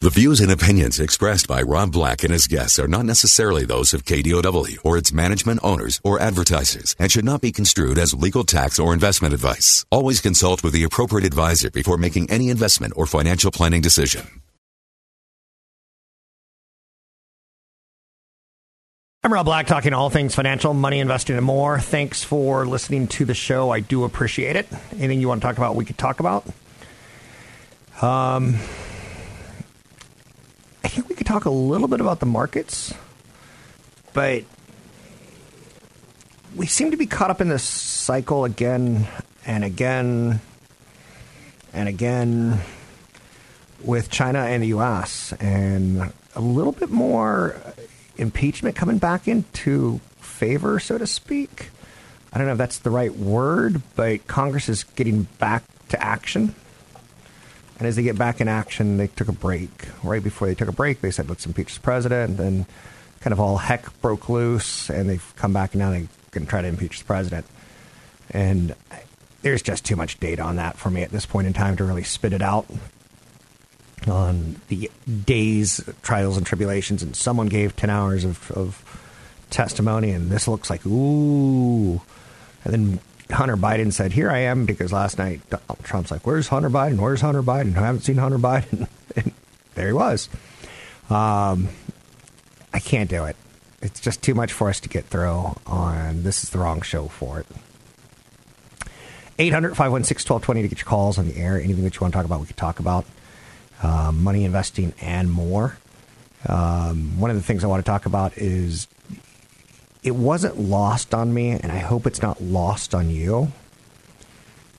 The views and opinions expressed by Rob Black and his guests are not necessarily those of KDOW or its management owners or advertisers and should not be construed as legal tax or investment advice. Always consult with the appropriate advisor before making any investment or financial planning decision. I'm Rob Black, talking all things financial, money, investing, and more. Thanks for listening to the show. I do appreciate it. Anything you want to talk about, we could talk about. Um, I think we could talk a little bit about the markets, but we seem to be caught up in this cycle again and again and again with China and the U.S. and a little bit more impeachment coming back into favor, so to speak. I don't know if that's the right word, but Congress is getting back to action. And as they get back in action, they took a break. Right before they took a break, they said, let's impeach the president. And then kind of all heck broke loose, and they've come back and now they're going to try to impeach the president. And there's just too much data on that for me at this point in time to really spit it out on the days, trials, and tribulations. And someone gave 10 hours of, of testimony, and this looks like, ooh. And then Hunter Biden said, Here I am, because last night Donald Trump's like, Where's Hunter Biden? Where's Hunter Biden? I haven't seen Hunter Biden. and there he was. Um, I can't do it. It's just too much for us to get through on this is the wrong show for it. 800 516 1220 to get your calls on the air. Anything that you want to talk about, we could talk about. Um, money investing and more. Um, one of the things I want to talk about is it wasn't lost on me, and I hope it's not lost on you,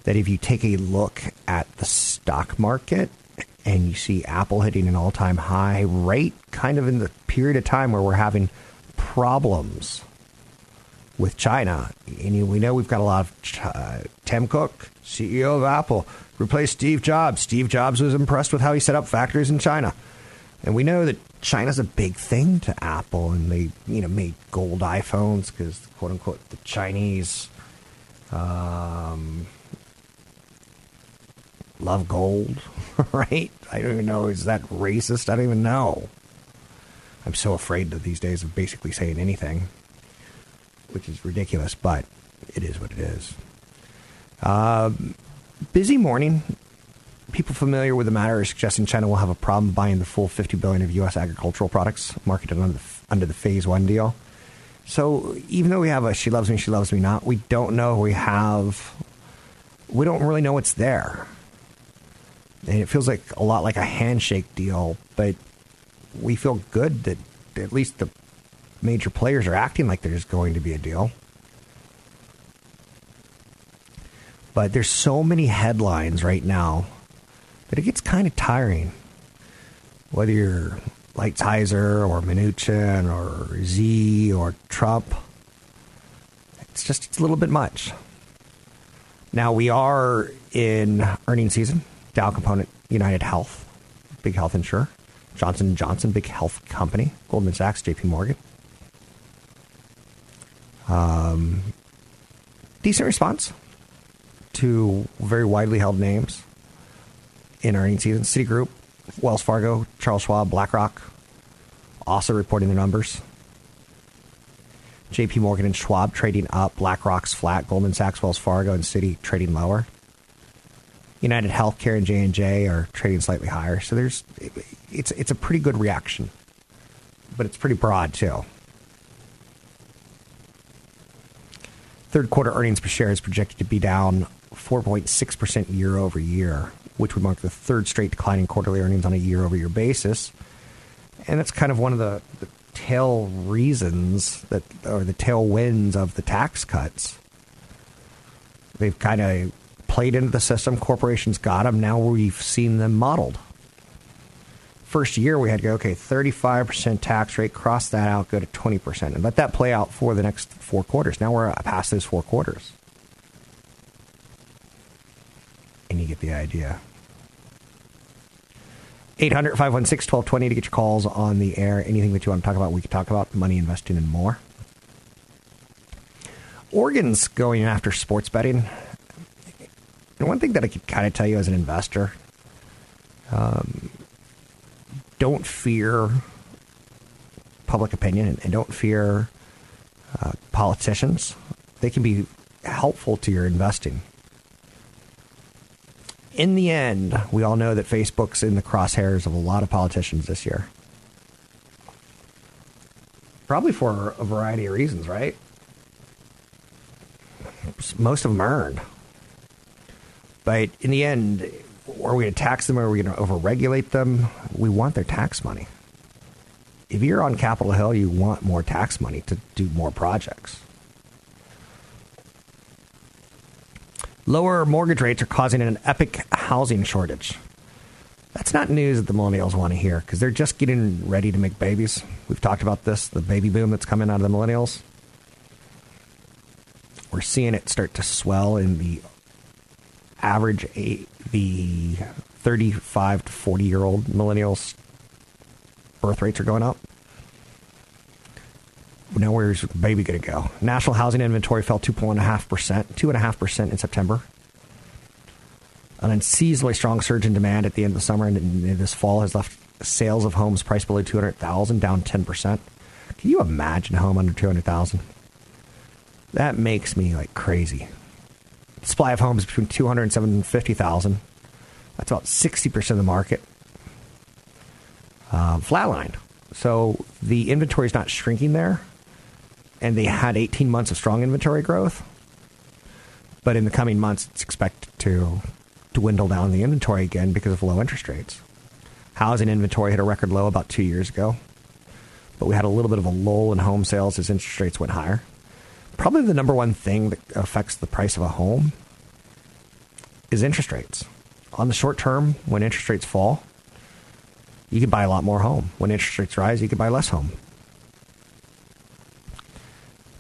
that if you take a look at the stock market and you see Apple hitting an all time high rate, kind of in the period of time where we're having problems with China. And we know we've got a lot of uh, Tim Cook, CEO of Apple, replaced Steve Jobs. Steve Jobs was impressed with how he set up factories in China. And we know that China's a big thing to Apple, and they, you know, made gold iPhones because, quote unquote, the Chinese um, love gold, right? I don't even know. Is that racist? I don't even know. I'm so afraid of these days of basically saying anything, which is ridiculous, but it is what it is. Um, busy morning. People familiar with the matter are suggesting China will have a problem buying the full 50 billion of U.S. agricultural products marketed under the, under the Phase One deal. So even though we have a "She loves me, she loves me not," we don't know we have. We don't really know what's there, and it feels like a lot like a handshake deal. But we feel good that at least the major players are acting like there's going to be a deal. But there's so many headlines right now that it gets kind of tiring. Whether you're Lighthizer or Mnuchin or Xi or Trump, it's just it's a little bit much. Now we are in earning season. Dow Component, United Health, big health insurer, Johnson Johnson, big health company, Goldman Sachs, J.P. Morgan. Um, decent response to very widely held names in earnings season. Citigroup, Wells Fargo, Charles Schwab, BlackRock, also reporting their numbers. JP Morgan and Schwab trading up, BlackRock's flat, Goldman Sachs, Wells Fargo, and Citi trading lower. United Healthcare and J and J are trading slightly higher. So there's it's it's a pretty good reaction, but it's pretty broad too. Third quarter earnings per share is projected to be down 4.6% year over year, which would mark the third straight decline in quarterly earnings on a year over year basis. And that's kind of one of the, the tail reasons that, or the tailwinds of the tax cuts. They've kind of played into the system. Corporations got them. Now we've seen them modeled. first year we had to go, okay, 35% tax rate, cross that out, go to 20%, and let that play out for the next four quarters. Now we're past those four quarters. And you get the idea. 800 516 1220 to get your calls on the air. Anything that you want to talk about, we can talk about money investing and more. Oregon's going after sports betting. And one thing that I could kind of tell you as an investor um, don't fear public opinion and don't fear uh, politicians. They can be helpful to your investing. In the end, we all know that Facebook's in the crosshairs of a lot of politicians this year. Probably for a variety of reasons, right? Most of them earned. But in the end, are we going to tax them or are we going to overregulate them? We want their tax money. If you're on Capitol Hill, you want more tax money to do more projects. Lower mortgage rates are causing an epic housing shortage. That's not news that the millennials want to hear because they're just getting ready to make babies. We've talked about this, the baby boom that's coming out of the millennials. We're seeing it start to swell in the average the 35 to 40 year old millennials birth rates are going up. Now where's baby going to go? National housing inventory fell 2.5%, 2.5% in September. An unseasonably strong surge in demand at the end of the summer and this fall has left sales of homes priced below 200,000 down 10%. Can you imagine a home under 200,000? That makes me like crazy supply of homes between 200 and 750,000. That's about 60% of the market. Uh, flatlined. So the inventory is not shrinking there. And they had 18 months of strong inventory growth. But in the coming months, it's expected to dwindle down the inventory again because of low interest rates. Housing inventory hit a record low about two years ago. But we had a little bit of a lull in home sales as interest rates went higher probably the number one thing that affects the price of a home is interest rates. On the short term, when interest rates fall, you can buy a lot more home. When interest rates rise, you can buy less home.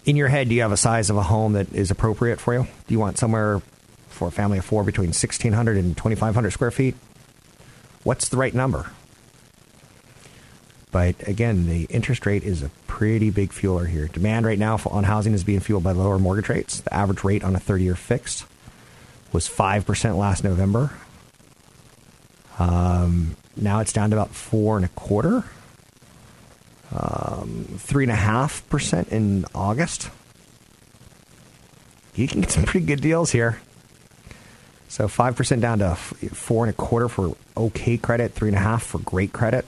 In your head, do you have a size of a home that is appropriate for you? Do you want somewhere for a family of four between 1,600 and 2,500 square feet? What's the right number? But again, the interest rate is a pretty big fueler here. Demand right now on housing is being fueled by lower mortgage rates. The average rate on a 30 year fixed was 5% last November. Um, now it's down to about four and a quarter, three and a half percent in August. You can get some pretty good deals here. So five percent down to four and a quarter for okay credit, three and a half for great credit.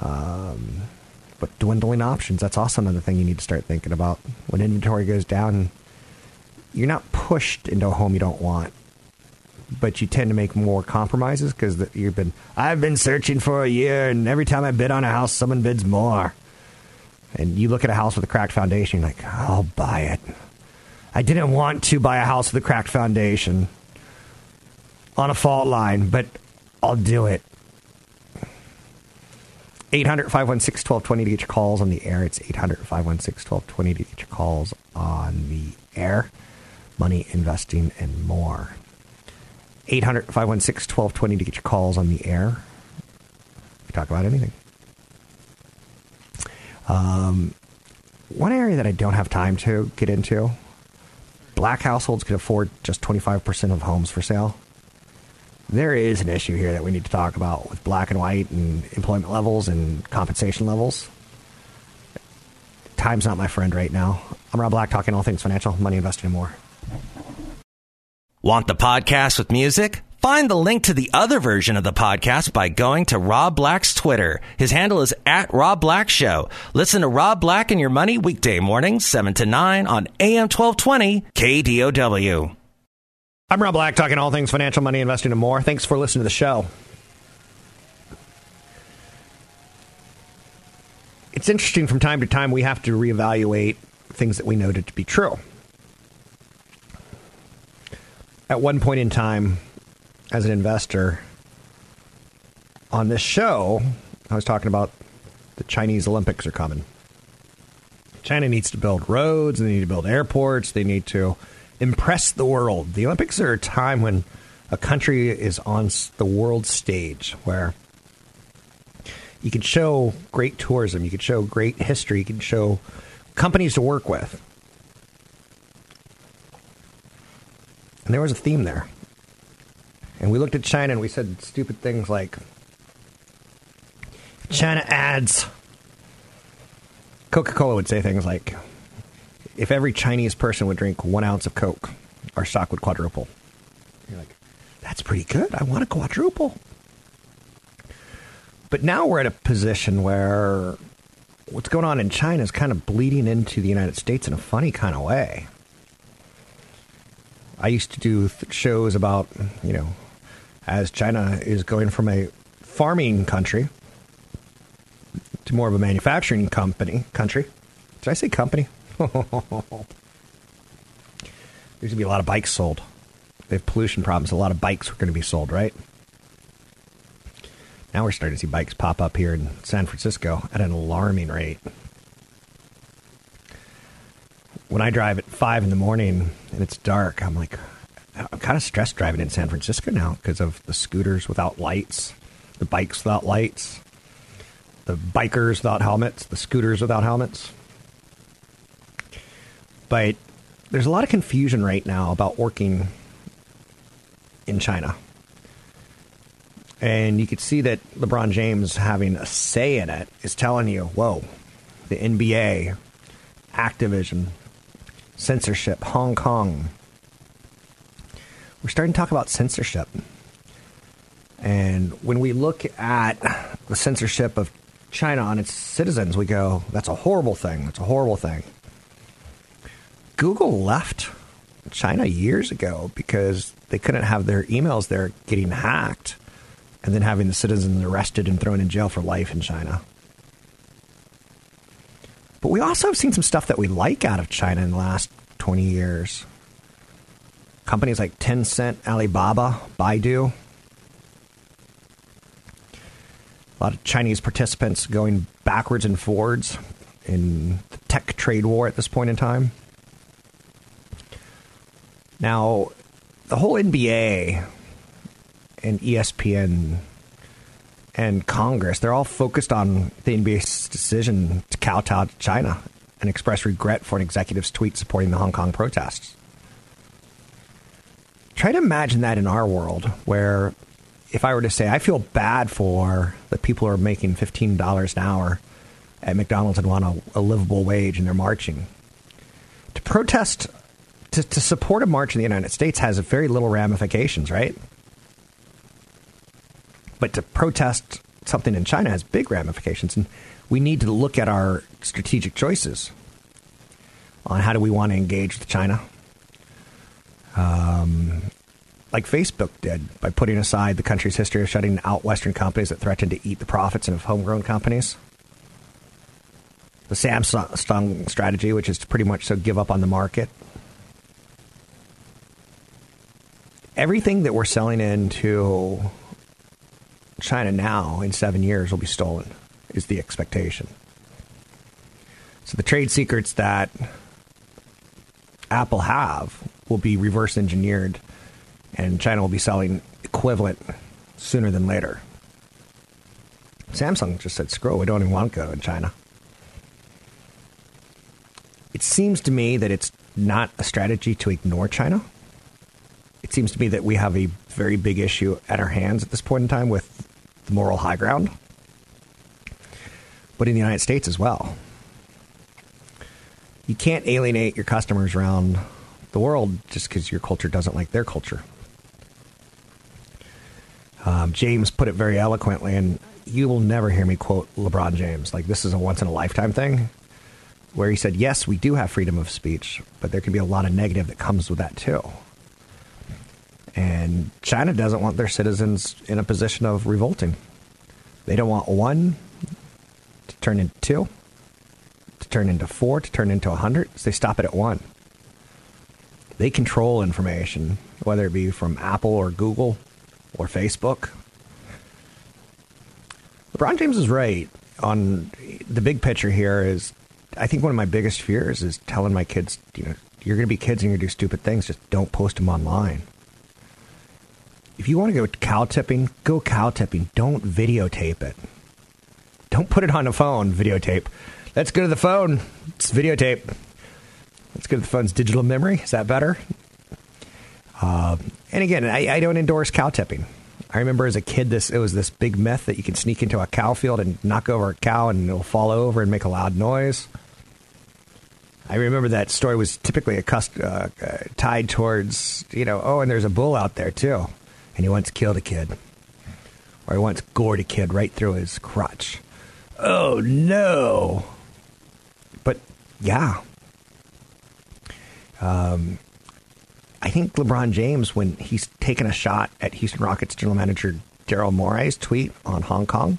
Um, but dwindling options, that's also another thing you need to start thinking about. When inventory goes down, you're not pushed into a home you don't want, but you tend to make more compromises because you've been, I've been searching for a year, and every time I bid on a house, someone bids more. And you look at a house with a cracked foundation, you're like, I'll buy it. I didn't want to buy a house with a cracked foundation on a fault line, but I'll do it. 800 516 1220 to get your calls on the air. It's 800 516 1220 to get your calls on the air. Money, investing, and more. 800 516 1220 to get your calls on the air. We talk about anything. Um, one area that I don't have time to get into black households could afford just 25% of homes for sale there is an issue here that we need to talk about with black and white and employment levels and compensation levels. Time's not my friend right now. I'm Rob Black, talking all things financial, money, investing, and more. Want the podcast with music? Find the link to the other version of the podcast by going to Rob Black's Twitter. His handle is at Rob Black Show. Listen to Rob Black and Your Money weekday mornings, 7 to 9 on AM 1220 KDOW. I'm Rob Black, talking all things financial, money, investing, and more. Thanks for listening to the show. It's interesting from time to time we have to reevaluate things that we know to be true. At one point in time, as an investor, on this show, I was talking about the Chinese Olympics are coming. China needs to build roads, they need to build airports, they need to impress the world. The Olympics are a time when a country is on the world stage where you can show great tourism, you can show great history, you can show companies to work with. And there was a theme there. And we looked at China and we said stupid things like China adds. Coca Cola would say things like if every Chinese person would drink one ounce of Coke, our stock would quadruple. You're like, that's pretty good. I want to quadruple. But now we're at a position where what's going on in China is kind of bleeding into the United States in a funny kind of way. I used to do shows about, you know, as China is going from a farming country to more of a manufacturing company country. Did I say company? There's gonna be a lot of bikes sold. They have pollution problems. A lot of bikes are going to be sold, right? Now we're starting to see bikes pop up here in San Francisco at an alarming rate. When I drive at five in the morning and it's dark, I'm like, I'm kind of stressed driving in San Francisco now because of the scooters without lights, the bikes without lights, the bikers without helmets, the scooters without helmets. But there's a lot of confusion right now about working in China. And you could see that LeBron James having a say in it is telling you, whoa, the NBA, Activision, censorship, Hong Kong. We're starting to talk about censorship. And when we look at the censorship of China on its citizens, we go, that's a horrible thing. That's a horrible thing. Google left China years ago because they couldn't have their emails there getting hacked and then having the citizens arrested and thrown in jail for life in China. But we also have seen some stuff that we like out of China in the last 20 years. Companies like Tencent, Alibaba, Baidu. A lot of Chinese participants going backwards and forwards in the tech trade war at this point in time. Now, the whole NBA and ESPN and Congress, they're all focused on the NBA's decision to kowtow to China and express regret for an executive's tweet supporting the Hong Kong protests. Try to imagine that in our world, where if I were to say, I feel bad for the people who are making $15 an hour at McDonald's and want a, a livable wage and they're marching. To protest to, to support a march in the United States has very little ramifications, right? But to protest something in China has big ramifications, and we need to look at our strategic choices on how do we want to engage with China. Um, like Facebook did by putting aside the country's history of shutting out Western companies that threatened to eat the profits of homegrown companies. The Samsung strategy, which is to pretty much so give up on the market everything that we're selling into China now in seven years will be stolen, is the expectation. So the trade secrets that Apple have will be reverse engineered, and China will be selling equivalent sooner than later. Samsung just said, screw, we don't even want to go in China. It seems to me that it's not a strategy to ignore China it seems to me that we have a very big issue at our hands at this point in time with the moral high ground, but in the United States as well. You can't alienate your customers around the world just because your culture doesn't like their culture. Um, James put it very eloquently, and you will never hear me quote LeBron James. Like, this is a once in a lifetime thing, where he said, Yes, we do have freedom of speech, but there can be a lot of negative that comes with that too. And China doesn't want their citizens in a position of revolting. They don't want one to turn into two, to turn into four, to turn into a hundred. So they stop it at one. They control information, whether it be from Apple or Google or Facebook. LeBron James is right on the big picture here. Is I think one of my biggest fears is telling my kids, you know, you're going to be kids and you're going to do stupid things. Just don't post them online. If you want to go cow tipping, go cow tipping. Don't videotape it. Don't put it on a phone, videotape. Let's go to the phone. It's videotape. Let's go to the phone's digital memory. Is that better? Uh, and again, I, I don't endorse cow tipping. I remember as a kid, this it was this big myth that you can sneak into a cow field and knock over a cow and it'll fall over and make a loud noise. I remember that story was typically a uh, uh, tied towards you know oh and there's a bull out there too, and he once killed a kid, or he once gored a kid right through his crotch. Oh no! But yeah, um, I think LeBron James, when he's taken a shot at Houston Rockets general manager Daryl Morey's tweet on Hong Kong,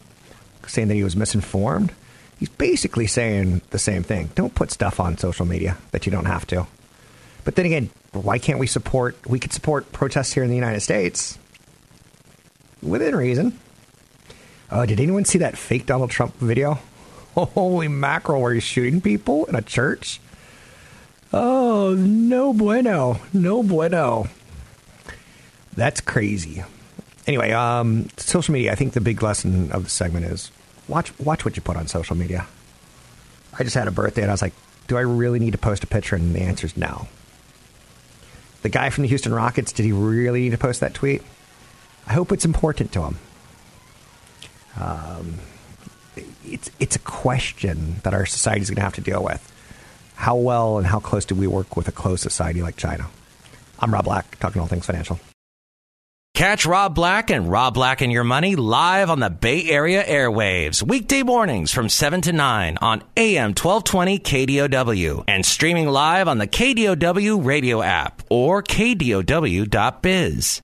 saying that he was misinformed, he's basically saying the same thing. Don't put stuff on social media that you don't have to. But then again, why can't we support? We could support protests here in the United States within reason. Uh, did anyone see that fake Donald Trump video? Holy mackerel, where he's shooting people in a church? Oh, no bueno. No bueno. That's crazy. Anyway, um, social media. I think the big lesson of the segment is watch watch what you put on social media. I just had a birthday and I was like, do I really need to post a picture? And the answer is no. The guy from the Houston Rockets, did he really need to post that tweet? I hope it's important to him. Um, it's it's a question that our society is going to have to deal with how well and how close do we work with a closed society like China? I'm Rob Black, talking all things financial. Catch Rob Black and Rob Black and Your Money live on the Bay Area airwaves, weekday mornings from 7 to 9 on AM 1220 KDOW and streaming live on the KDOW radio app or KDOW.biz.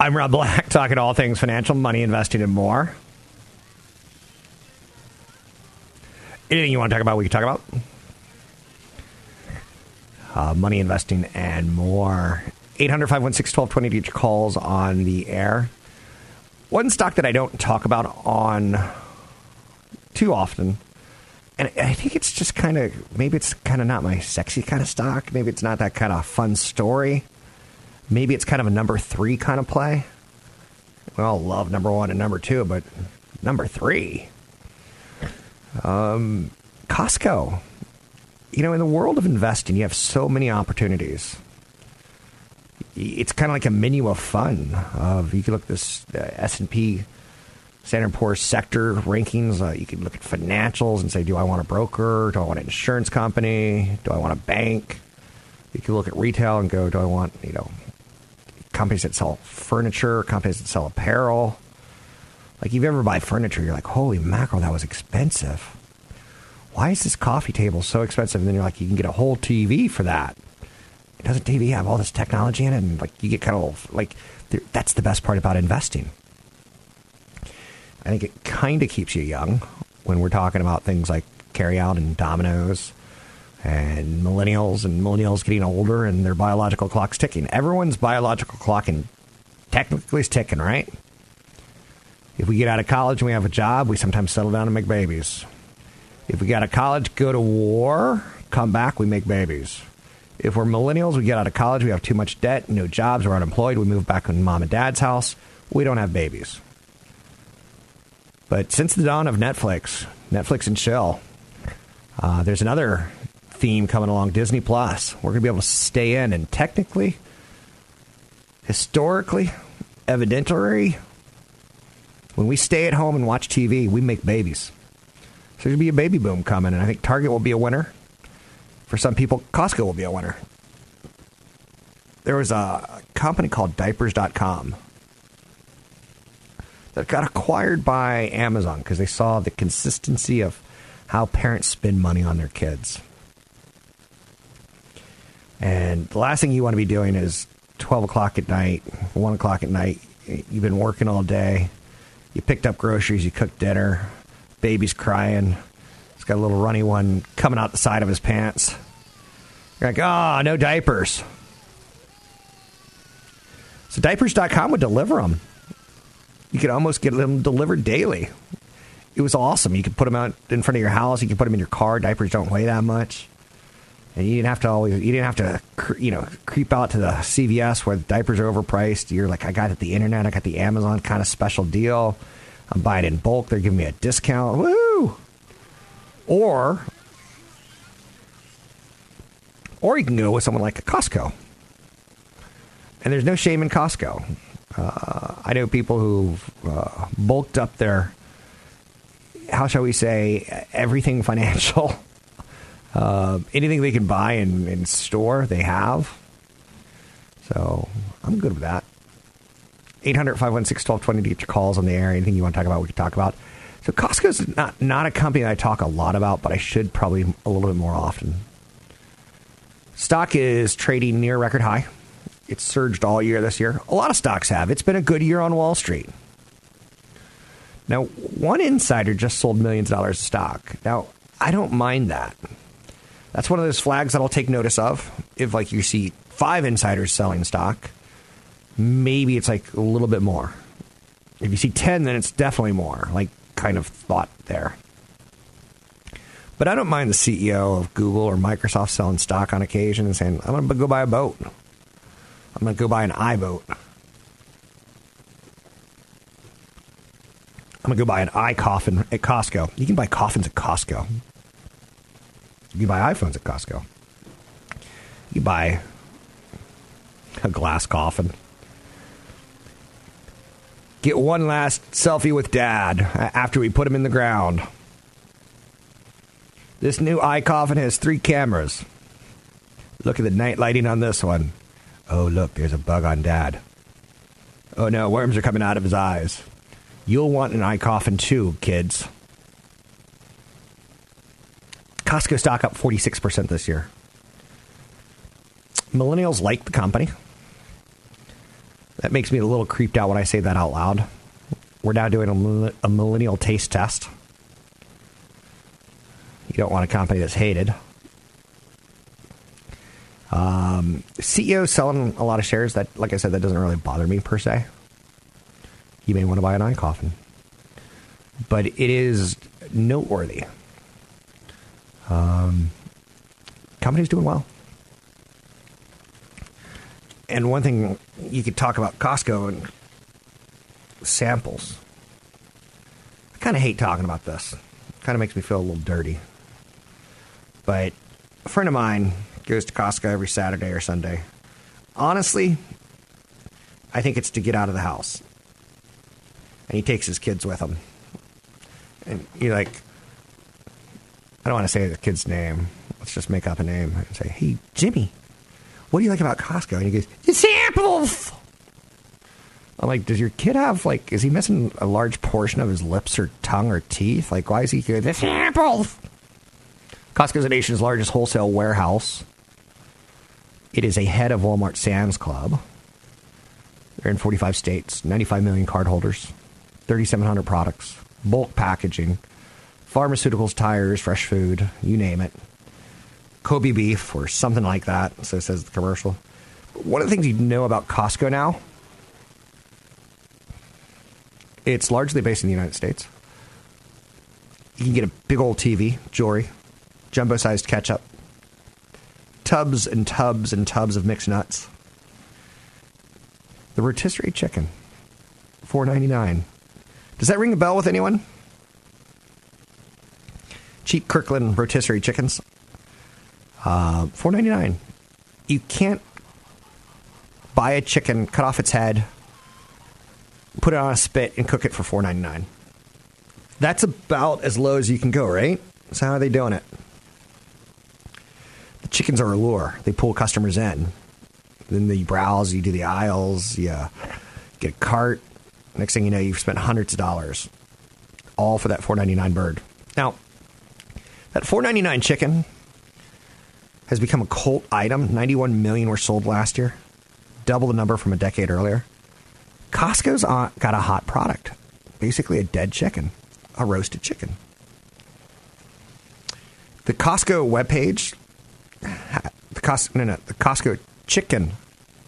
I'm Rob Black, talking all things financial, money, investing, and more. Anything you want to talk about, we can talk about. Uh, money, investing, and more. 800 516 1220 to get your calls on the air. One stock that I don't talk about on too often, and I think it's just kind of, maybe it's kind of not my sexy kind of stock. Maybe it's not that kind of fun story maybe it's kind of a number three kind of play. We all love number one and number two, but number three, um, Costco. You know, in the world of investing, you have so many opportunities. It's kind of like a menu of fun. Of you can look at this uh, S and P Standard Poor's sector rankings. Uh, you can look at financials and say, do I want a broker? Do I want an insurance company? Do I want a bank? You can look at retail and go, do I want you know companies that sell furniture, companies that sell apparel. Like, if you ever buy furniture, you're like, holy mackerel, that was expensive. Why is this coffee table so expensive? And then you're like, you can get a whole TV for that. Doesn't TV have all this technology in it? And like, you get kind of like, that's the best part about investing. I think it kind of keeps you young when we're talking about things like carry out and Domino's and millennials and millennials getting older and their biological clock's ticking. Everyone's biological clock and technically is ticking, right? If we get out of college and we have a job, we sometimes settle down and make babies. If we get out of college, go to war, come back, we make babies. If we're millennials, we get out of college, we have too much debt, no jobs, we're unemployed, we move back in mom and dad's house, we don't have babies. But since the dawn of Netflix, Netflix and chill, uh, there's another theme coming along, Disney Plus. We're going to be able to stay in, and technically, historically, evidentiary, when we stay at home and watch TV, we make babies. So there's going to be a baby boom coming, and I think Target will be a winner. For some people, Costco will be a winner. There was a company called Diapers.com that got acquired by Amazon because they saw the consistency of how parents spend money on their kids. And the last thing you want to be doing is 12 o'clock at night, 1 o'clock at night. You've been working all day. You picked up groceries, you cooked dinner. Baby's crying. He's got a little runny one coming out the side of his pants. You're like, oh, no diapers. So diapers.com would deliver them. You could almost get them delivered daily. It was awesome. You could put them out in front of your house. You could put them in your car. Diapers don't weigh that much, and you didn't have to always. You didn't have to, you know, creep out to the CVS where the diapers are overpriced. You're like, I got it the internet. I got the Amazon kind of special deal. I'm buying in bulk. They're giving me a discount. Woo! Or, or you can go with someone like a Costco. And there's no shame in Costco. Uh, I know people who've uh, bulked up their, how shall we say, everything financial. Uh, anything they can buy in, in store, they have. So I'm good with that. 800 516 1220 to get your calls on the air. Anything you want to talk about, we can talk about. So Costco's not, not a company I talk a lot about, but I should probably a little bit more often. Stock is trading near record high. It's surged all year this year. A lot of stocks have. It's been a good year on Wall Street. Now, one insider just sold millions of dollars of stock. Now, I don't mind that. That's one of those flags that I'll take notice of. If like you see five insiders selling stock, maybe it's like a little bit more. If you see 10, then it's definitely more. Like kind of thought there. But I don't mind the CEO of Google or Microsoft selling stock on occasion and saying, I'm going to go buy a boat. I'm going to go buy an iBoat. I'm going to go buy an iCoffin at Costco. You can buy coffins at Costco. You buy iPhones at Costco. You buy a glass coffin. Get one last selfie with dad uh, after we put him in the ground. This new iCoffin has three cameras. Look at the night lighting on this one. Oh, look, there's a bug on dad. Oh no, worms are coming out of his eyes. You'll want an iCoffin too, kids. Costco stock up 46% this year. Millennials like the company. That makes me a little creeped out when I say that out loud. We're now doing a, a millennial taste test. You don't want a company that's hated. Um, CEO selling a lot of shares. That, like I said, that doesn't really bother me per se. You may want to buy an iCoffin, but it is noteworthy. Um, company's doing well. And one thing you could talk about Costco and samples. I kind of hate talking about this. Kind of makes me feel a little dirty. But a friend of mine goes to Costco every Saturday or Sunday. Honestly, I think it's to get out of the house. And he takes his kids with him. And you're like, I don't want to say the kid's name. Let's just make up a name and say, hey, Jimmy, what do you like about Costco? And he goes, the samples. I'm like, does your kid have, like, is he missing a large portion of his lips or tongue or teeth? Like, why is he going, the samples? Costco's the nation's largest wholesale warehouse. It is ahead of Walmart Sam's Club. They're in 45 states, 95 million cardholders, 3,700 products, bulk packaging, pharmaceuticals, tires, fresh food, you name it. Kobe beef or something like that, so says the commercial. One of the things you know about Costco now, it's largely based in the United States. You can get a big old TV, jewelry, jumbo sized ketchup, tubs and tubs and tubs of mixed nuts. The rotisserie chicken, four ninety nine. Does that ring a bell with anyone? Cheap Kirkland rotisserie chickens, uh, four ninety nine. You can't buy a chicken, cut off its head, put it on a spit, and cook it for four ninety nine. That's about as low as you can go, right? So how are they doing it? The chickens are a lure. They pull customers in. Then you browse, you do the aisles, you get a cart. Next thing you know, you've spent hundreds of dollars, all for that four ninety nine bird. Now, that four ninety nine chicken has become a cult item. Ninety one million were sold last year, double the number from a decade earlier. Costco's uh, got a hot product, basically a dead chicken, a roasted chicken. The Costco webpage, the Costco, no, no, the Costco chicken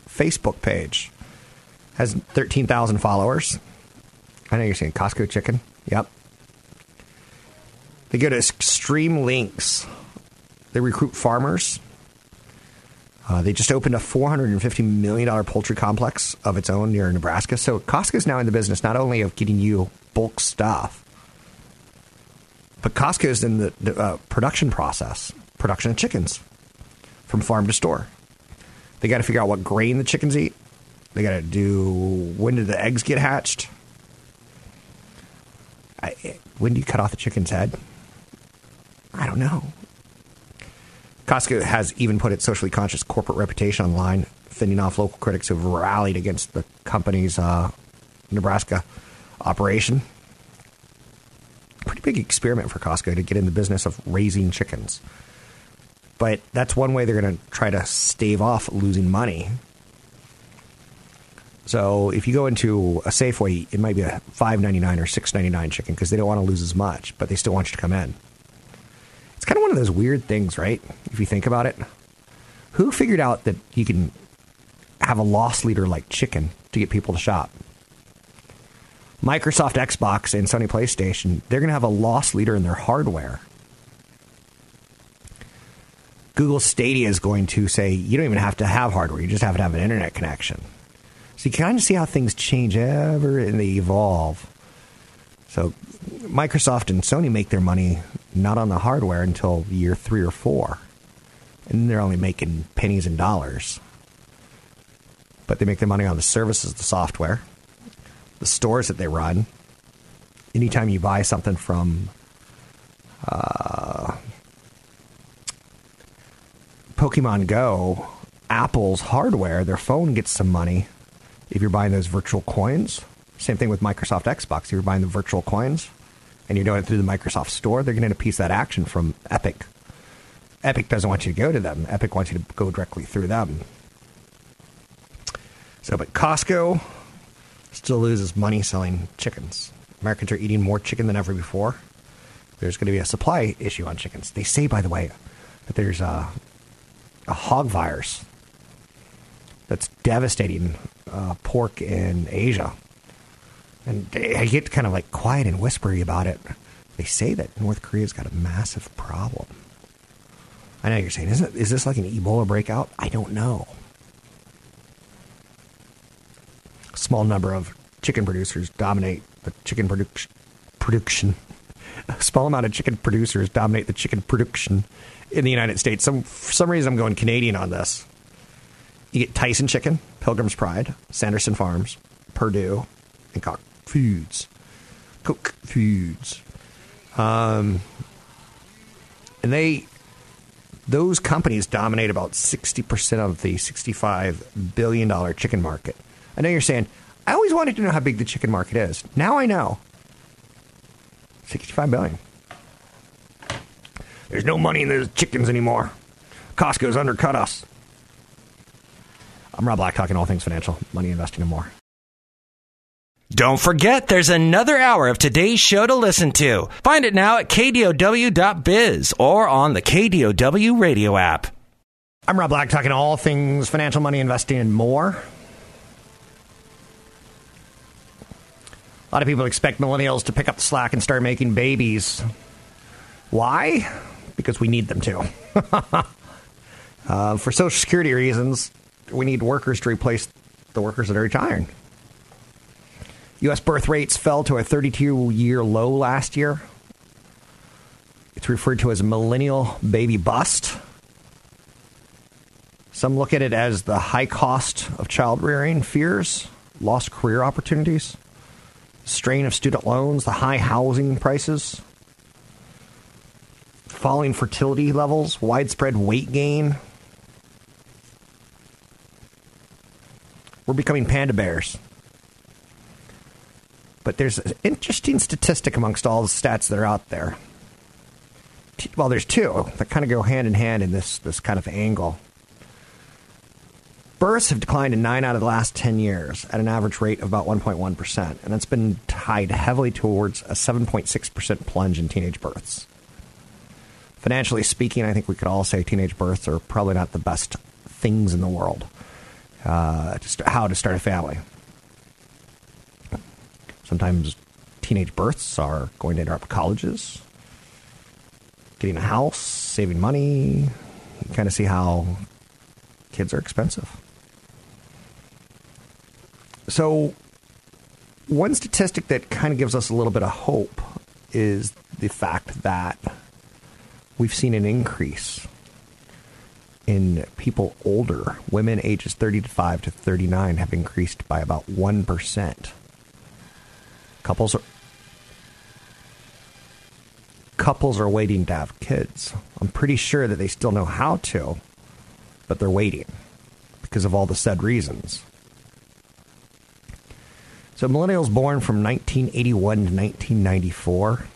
Facebook page has 13,000 followers. I know you're saying Costco chicken. Yep. They go to extreme links. They recruit farmers. Uh, they just opened a $450 million poultry complex of its own near Nebraska. So Costco is now in the business not only of getting you bulk stuff, but Costco is in the, the uh, production process, production of chickens from farm to store. They got to figure out what grain the chickens eat. They got to do when did the eggs get hatched? I, when do you cut off the chicken's head? I don't know. Costco has even put its socially conscious corporate reputation online, fending off local critics who've rallied against the company's uh, Nebraska operation. Pretty big experiment for Costco to get in the business of raising chickens. But that's one way they're going to try to stave off losing money. So if you go into a Safeway, it might be a five ninety nine or six ninety nine chicken because they don't want to lose as much, but they still want you to come in. It's kind of one of those weird things, right? If you think about it, who figured out that you can have a loss leader like chicken to get people to shop? Microsoft Xbox and Sony PlayStation, they're going to have a loss leader in their hardware. Google Stadia is going to say you don't even have to have hardware, you just have to have an internet connection. So you kind of see how things change ever and they evolve. So Microsoft and Sony make their money not on the hardware until year three or four. And they're only making pennies and dollars. But they make their money on the services, the software, the stores that they run. Anytime you buy something from uh, Pokemon Go, Apple's hardware, their phone gets some money if you're buying those virtual coins. Same thing with Microsoft Xbox. If you're buying the virtual coins and you're doing it through the Microsoft Store, they're getting a piece of that action from Epic. Epic doesn't want you to go to them. Epic wants you to go directly through them. So, but Costco still loses money selling chickens. Americans are eating more chicken than ever before. There's going to be a supply issue on chickens. They say, by the way, that there's a, a hog virus that's devastating uh, pork in Asia. And I get kind of like quiet and whispery about it. They say that North Korea's got a massive problem. I know you're saying, is, it, is this like an Ebola breakout? I don't know. A small number of chicken producers dominate the chicken produ- production. A small amount of chicken producers dominate the chicken production in the United States. Some, for some reason, I'm going Canadian on this. You get Tyson Chicken, Pilgrim's Pride, Sanderson Farms, Perdue, and Cock Foods. Koch Foods. Um, and they, those companies dominate about 60% of the $65 billion chicken market. I know you're saying, I always wanted to know how big the chicken market is. Now I know. 65 billion. There's no money in those chickens anymore. Costco's undercut us. I'm Rob Black, talking all things financial, money, investing, and more. Don't forget, there's another hour of today's show to listen to. Find it now at kdow.biz or on the KDOW radio app. I'm Rob Black, talking all things financial, money, investing, and more. A lot of people expect millennials to pick up the slack and start making babies. Why? Because we need them to. uh, for Social Security reasons, we need workers to replace the workers that are retiring. U.S. birth rates fell to a 32 year low last year. It's referred to as a millennial baby bust. Some look at it as the high cost of child rearing fears, lost career opportunities, strain of student loans, the high housing prices, falling fertility levels, widespread weight gain, We're becoming panda bears. But there's an interesting statistic amongst all the stats that are out there. Well, there's two that kind of go hand in hand in this, this kind of angle. Births have declined in nine out of the last 10 years at an average rate of about 1.1%, and that's been tied heavily towards a 7.6% plunge in teenage births. Financially speaking, I think we could all say teenage births are probably not the best things in the world uh, to st- how to start a family. Sometimes teenage births are going to interrupt colleges, getting a house, saving money. You kind of see how kids are expensive. So, one statistic that kind of gives us a little bit of hope is the fact that we've seen an increase in people older, women ages 35 to 39 have increased by about 1%. Couples are couples are waiting to have kids. I'm pretty sure that they still know how to, but they're waiting because of all the said reasons. So millennials born from 1981 to 1994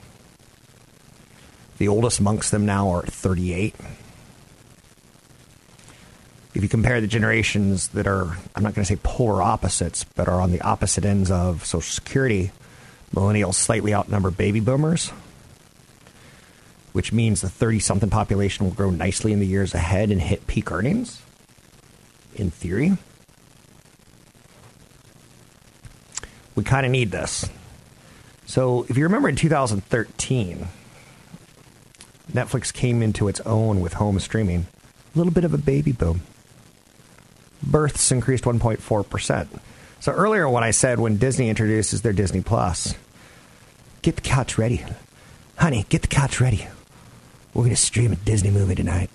the oldest amongst them now are 38 if you compare the generations that are, I'm not going to say polar opposites, but are on the opposite ends of Social Security, millennials slightly outnumber baby boomers, which means the 30 something population will grow nicely in the years ahead and hit peak earnings, in theory. We kind of need this. So, if you remember in 2013, Netflix came into its own with home streaming. A little bit of a baby boom births increased 1.4%. So earlier, when I said when Disney introduces their Disney Plus, get the couch ready. Honey, get the couch ready. We're to stream a Disney movie tonight.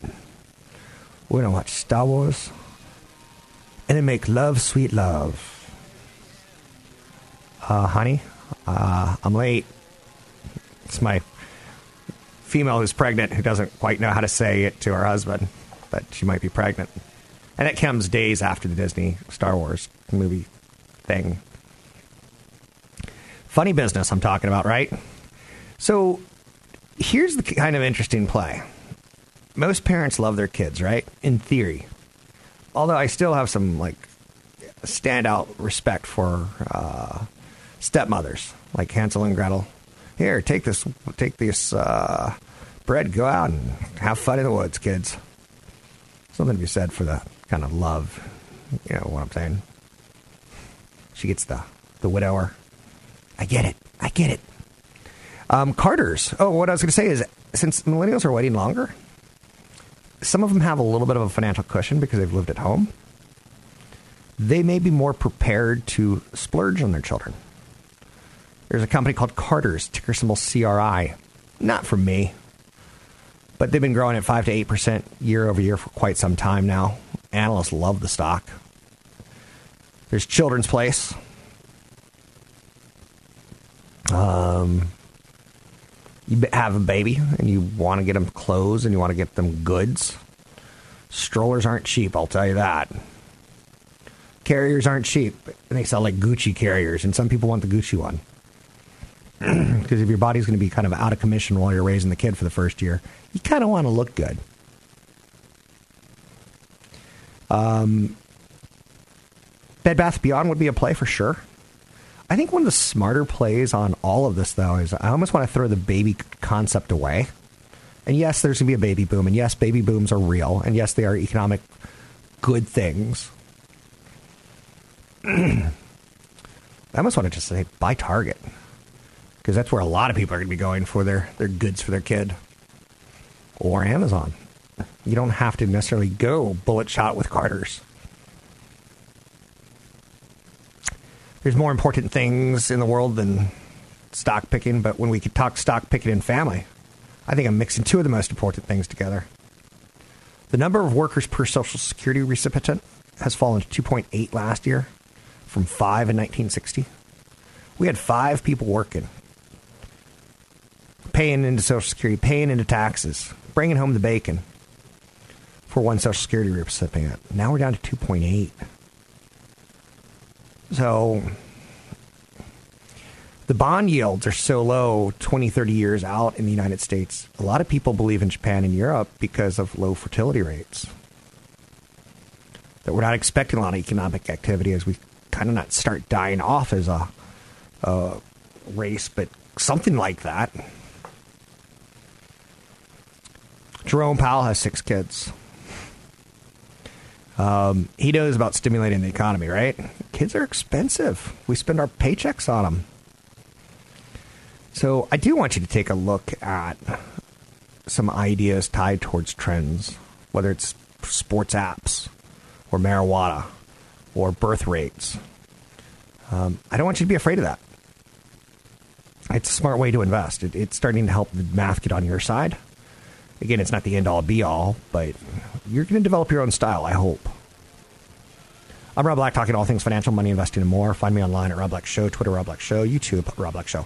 We're to watch Star Wars and then make love, sweet love. Uh, honey, uh, I'm late. It's my female who's pregnant who doesn't quite know how to say it to her husband, but she might be pregnant. And it comes days after the Disney Star Wars movie thing. Funny business I'm talking about, right? So here's the kind of interesting play. Most parents love their kids, right? In theory. Although I still have some like standout respect for uh, stepmothers, like Hansel and Gretel. Here, take this, take this uh, bread. Go out and have fun in the woods, kids. Something to be said for the kind of love. You know what I'm saying? She gets the the widower. I get it. I get it. Um, Carter's. Oh, what I was going to say is, since millennials are waiting longer, some of them have a little bit of a financial cushion because they've lived at home. They may be more prepared to splurge on their children. There's a company called Carter's, ticker symbol CRI. Not from me, but they've been growing at 5 to 8% year over year for quite some time now. Analysts love the stock. There's Children's Place. Um, you have a baby and you want to get them clothes and you want to get them goods. Strollers aren't cheap, I'll tell you that. Carriers aren't cheap. And they sell like Gucci carriers, and some people want the Gucci one. Because if your body's going to be kind of out of commission while you're raising the kid for the first year, you kind of want to look good. Um, Bed Bath Beyond would be a play for sure. I think one of the smarter plays on all of this, though, is I almost want to throw the baby concept away. And yes, there's going to be a baby boom. And yes, baby booms are real. And yes, they are economic good things. I almost want to just say buy Target. Because that's where a lot of people are going to be going for their, their goods for their kid. Or Amazon. You don't have to necessarily go bullet shot with Carter's. There's more important things in the world than stock picking, but when we could talk stock picking and family, I think I'm mixing two of the most important things together. The number of workers per Social Security recipient has fallen to 2.8 last year from 5 in 1960. We had five people working, paying into Social Security, paying into taxes, bringing home the bacon for one Social Security recipient. Now we're down to 2.8. So the bond yields are so low 20, 30 years out in the United States. A lot of people believe in Japan and Europe because of low fertility rates. That we're not expecting a lot of economic activity as we kind of not start dying off as a, a race, but something like that. Jerome Powell has six kids. Um, he knows about stimulating the economy, right? Kids are expensive. We spend our paychecks on them. So I do want you to take a look at some ideas tied towards trends, whether it's sports apps or marijuana or birth rates. Um, I don't want you to be afraid of that. It's a smart way to invest. It, it's starting to help the math get on your side. Again, it's not the end all be all, but you're going to develop your own style, I hope. I'm Rob Black, talking all things financial, money, investing, and more. Find me online at Rob Black Show, Twitter, Rob Black Show, YouTube, Rob Black Show.